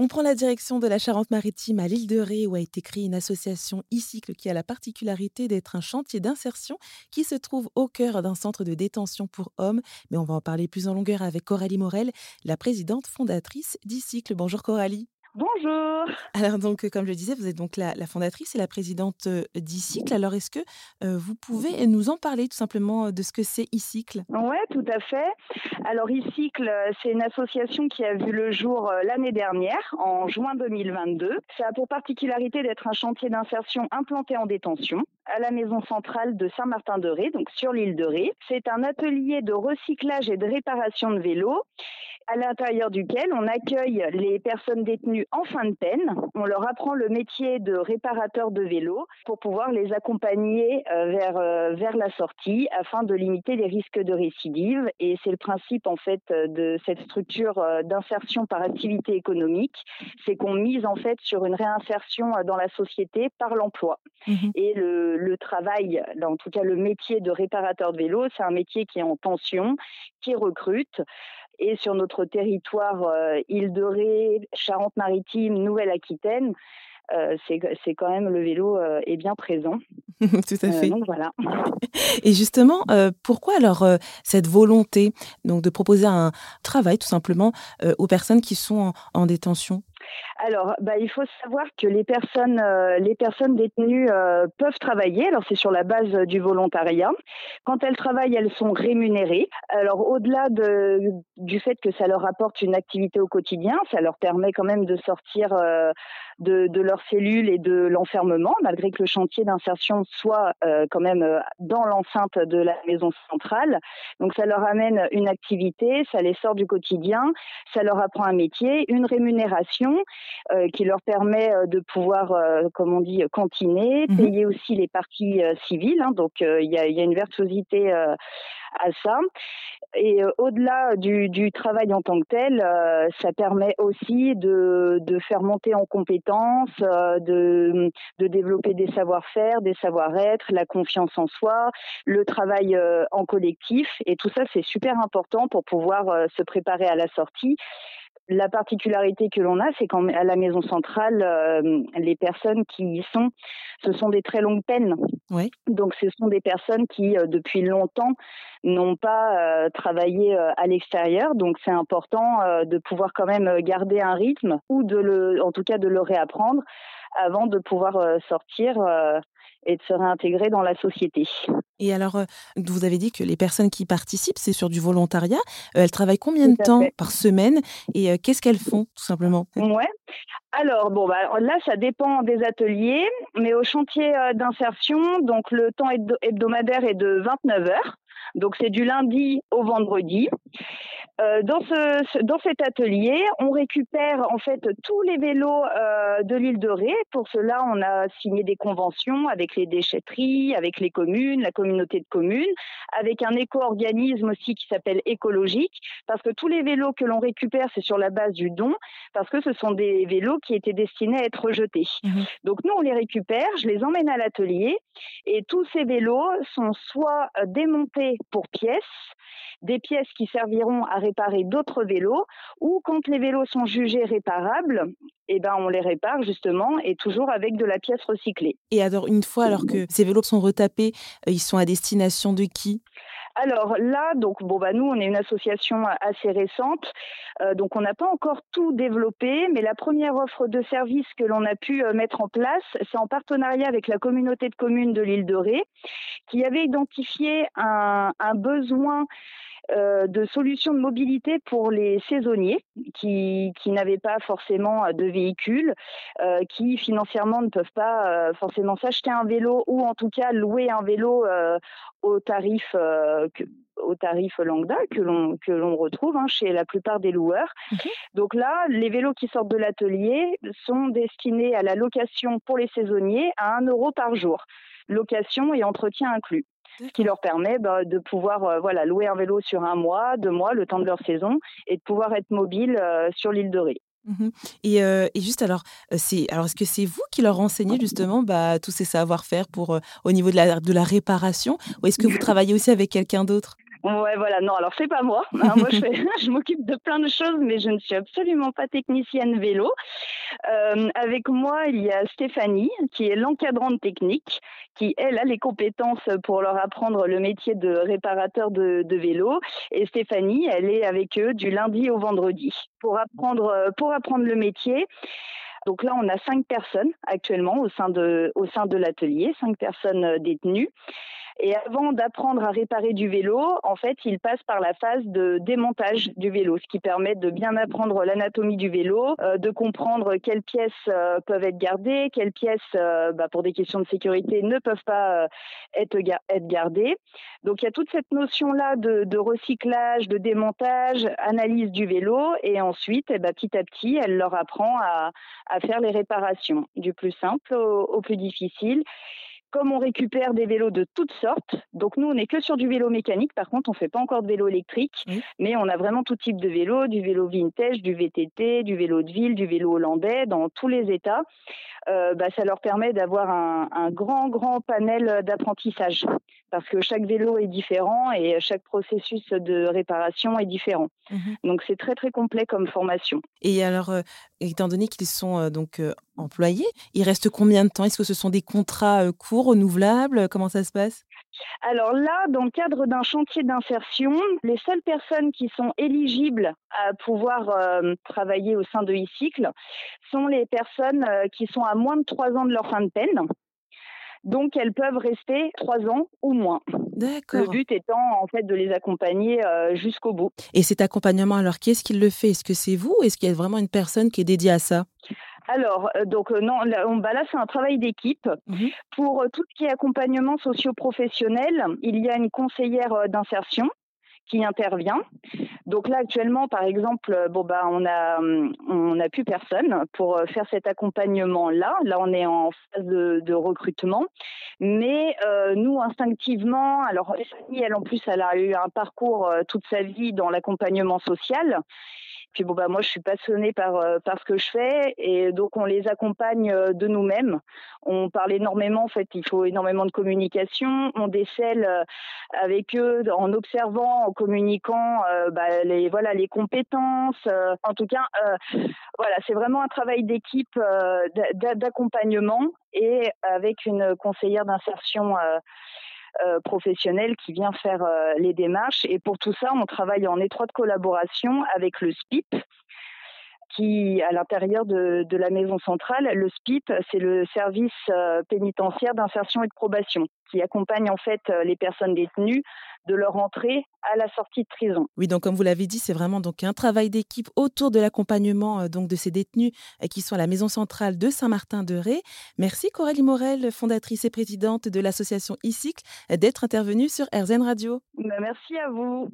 On prend la direction de la Charente-Maritime à l'île de Ré où a été créée une association e-cycle qui a la particularité d'être un chantier d'insertion qui se trouve au cœur d'un centre de détention pour hommes. Mais on va en parler plus en longueur avec Coralie Morel, la présidente fondatrice d'e-cycle. Bonjour Coralie. Bonjour. Alors donc, euh, comme je le disais, vous êtes donc la, fondatrice et la présidente euh, d'e-cycle. Alors est-ce que euh, vous pouvez nous en parler tout simplement de ce que c'est e-cycle? Oui, tout à fait. Alors e-cycle, c'est une association qui a vu le jour l'année dernière, en juin 2022. Ça a pour particularité d'être un chantier d'insertion implanté en détention à la maison centrale de Saint-Martin-de-Ré, donc sur l'île de Ré. C'est un atelier de recyclage et de réparation de vélos à l'intérieur duquel on accueille les personnes détenues en fin de peine. On leur apprend le métier de réparateur de vélo pour pouvoir les accompagner euh, vers, euh, vers la sortie afin de limiter les risques de récidive. Et c'est le principe en fait de cette structure euh, d'insertion par activité économique, c'est qu'on mise en fait sur une réinsertion dans la société par l'emploi. Mmh Et le, le travail, en tout cas le métier de réparateur de vélo, c'est un métier qui est en tension, qui recrute. Et sur notre territoire euh, Île-de-Ré, Charente-Maritime, Nouvelle-Aquitaine, euh, c'est quand même le vélo euh, est bien présent. Tout à fait. donc voilà. Et justement, pourquoi alors cette volonté donc de proposer un travail tout simplement aux personnes qui sont en détention? Alors, bah, il faut savoir que les personnes, euh, les personnes détenues euh, peuvent travailler. Alors, c'est sur la base du volontariat. Quand elles travaillent, elles sont rémunérées. Alors, au-delà de, du fait que ça leur apporte une activité au quotidien, ça leur permet quand même de sortir euh, de, de leur cellule et de l'enfermement, malgré que le chantier d'insertion soit quand même dans l'enceinte de la maison centrale. Donc, ça leur amène une activité, ça les sort du quotidien, ça leur apprend un métier, une rémunération euh, qui leur permet euh, de pouvoir, euh, comme on dit, cantiner, mmh payer aussi les parties civiles. Hein, donc il y a, y, a, une virtuosité à ça. Et au-delà du, du, travail en tant que tel, ça permet aussi de, de, faire monter en compétences, de, de, développer des savoir-faire, des savoir-être, la confiance en soi, le travail en collectif. Et tout ça, c'est super important pour pouvoir se préparer à la sortie la particularité que l'on a, c'est qu'à la maison centrale, euh, les personnes qui y sont, ce sont des très longues peines. Oui. Donc, ce sont des personnes qui, euh, depuis longtemps, n'ont pas euh, travaillé à l'extérieur. Donc, c'est important de pouvoir quand même garder un rythme ou de le, en tout cas, de le réapprendre avant de pouvoir sortir et de se réintégrer dans la société. Et alors, euh, vous avez dit que les personnes qui participent, c'est sur du volontariat. Euh, elles travaillent combien de temps par semaine et euh, qu'est-ce qu'elles font, tout simplement? Ouais. Alors, bon, bah, là, ça dépend des ateliers, mais au chantier d'insertion, donc le temps hebdomadaire est de 29 heures. Donc, c'est du lundi au vendredi. Euh, dans, ce, dans cet atelier, on récupère en fait tous les vélos euh, de l'île de Ré. Pour cela, on a signé des conventions avec les déchetteries, avec les communes, la communauté de communes, avec un éco-organisme aussi qui s'appelle Écologique, parce que tous les vélos que l'on récupère, c'est sur la base du don, parce que ce sont des vélos qui étaient destinés à être rejetés. Mmh Donc nous, on les récupère, je les emmène à l'atelier, et tous ces vélos sont soit euh, démontés pour pièces, des pièces qui serviront à réparer d'autres vélos ou quand les vélos sont jugés réparables, eh ben on les répare justement et toujours avec de la pièce recyclée. Et alors une fois alors que ces vélos sont retapés, euh, ils sont à destination de qui? Alors là, donc bon bah nous on est une association assez récente, euh, donc on n'a pas encore tout développé, mais la première offre de service que l'on a pu euh, mettre en place, c'est en partenariat avec la communauté de communes de l'île de Ré, qui avait identifié un, un besoin euh, de solutions de mobilité pour les saisonniers qui, qui n'avaient pas forcément de véhicule, euh, qui financièrement ne peuvent pas euh, forcément s'acheter un vélo ou en tout cas louer un vélo au tarif au tarif lambda que l'on que l'on retrouve hein, chez la plupart des loueurs. Donc là, les vélos qui sortent de l'atelier sont destinés à la location pour les saisonniers à 1 euro par jour, location et entretien inclus ce qui leur permet bah, de pouvoir euh, voilà, louer un vélo sur un mois, deux mois, le temps de leur saison, et de pouvoir être mobile euh, sur l'île de Ré. Mmh et, euh, et, juste alors, c'est alors est-ce que c'est vous qui leur enseignez justement bah, tous ces savoir-faire pour au niveau de la, de la réparation, ou est-ce que vous travaillez aussi avec quelqu'un d'autre? Ouais, voilà. Non, alors c'est pas moi. Hein, moi, je, je m'occupe de plein de choses, mais je ne suis absolument pas technicienne vélo. Euh, avec moi, il y a Stéphanie, qui est l'encadrante technique, qui, elle, a les compétences pour leur apprendre le métier de réparateur de, de vélo. Et Stéphanie, elle est avec eux du lundi au vendredi pour apprendre, pour apprendre le métier. Donc là, on a cinq personnes actuellement au sein de, au sein de l'atelier, cinq personnes euh, détenues. Et avant d'apprendre à réparer du vélo, en fait, il passe par la phase de démontage du vélo, ce qui permet de bien apprendre l'anatomie du vélo, euh, de comprendre quelles pièces euh, peuvent être gardées, quelles pièces, euh, bah, pour des questions de sécurité, ne peuvent pas être, gardées. Donc il y a toute cette notion-là de, recyclage, de démontage, analyse du vélo, et ensuite, eh ben, petit à petit, elle leur apprend à, faire les réparations, du plus simple au plus difficile comme on récupère des vélos de toutes sortes, donc nous on n'est que sur du vélo mécanique, par contre on fait pas encore de vélo électrique, mais on a vraiment tout type de vélo, du vélo vintage, du VTT, du vélo de ville, du vélo hollandais, dans tous les états. Euh, bah, ça leur permet d'avoir un, un, grand, grand panel d'apprentissage. Parce que chaque vélo est différent et chaque processus de réparation est différent. Mmh donc c'est très, très complet comme formation. Et alors, euh, étant donné qu'ils sont euh, donc employés, il reste combien de temps? Est-ce que ce sont des contrats euh, courts, renouvelables? Comment ça se passe? Alors là, dans le cadre d'un chantier d'insertion, les seules personnes qui sont éligibles à pouvoir euh, travailler au sein de e-cycle sont les personnes euh, qui sont à moins de trois ans de leur fin de peine. Donc elles peuvent rester trois ans ou moins. D'accord. Le but étant en fait de les accompagner euh, jusqu'au bout. Et cet accompagnement, alors qui est-ce qui le fait? Est-ce que c'est vous ou est-ce qu'il y a vraiment une personne qui est dédiée à ça? Alors, euh, donc euh, non, là, bah là c'est un travail d'équipe. Mmh. Pour euh, tout ce qui est accompagnement socio-professionnel, il y a une conseillère d'insertion qui intervient. Donc là actuellement, par exemple, bon bah on a on n'a plus personne pour faire cet accompagnement là. Là on est en phase de, de recrutement, mais euh, nous instinctivement, alors elle en plus elle a eu un parcours toute sa vie dans l'accompagnement social puis bon bah moi je suis passionnée par euh, par ce que je fais et donc on les accompagne euh, de nous-mêmes. On parle énormément en fait, il faut énormément de communication. On décèle euh, avec eux en observant, en communiquant bah, les voilà les compétences. en tout cas voilà c'est vraiment un travail d'équipe d'accompagnement et avec une conseillère d'insertion professionnel qui vient faire euh, les démarches. Et pour tout ça, on travaille en étroite collaboration avec le SPIP, qui, à l'intérieur de, de, la maison centrale, le SPIP, c'est le service euh, pénitentiaire d'insertion et de probation, qui accompagne en fait les personnes détenues de leur entrée à la sortie de prison. Oui, donc comme vous l'avez dit, c'est vraiment donc un travail d'équipe autour de l'accompagnement euh, donc de ces détenus euh, qui sont à la maison centrale de Saint-Martin-de-Ré. Merci Coralie Morel, fondatrice et présidente de l'association ICIC, d'être intervenue sur RZN Radio. Bah, merci à vous.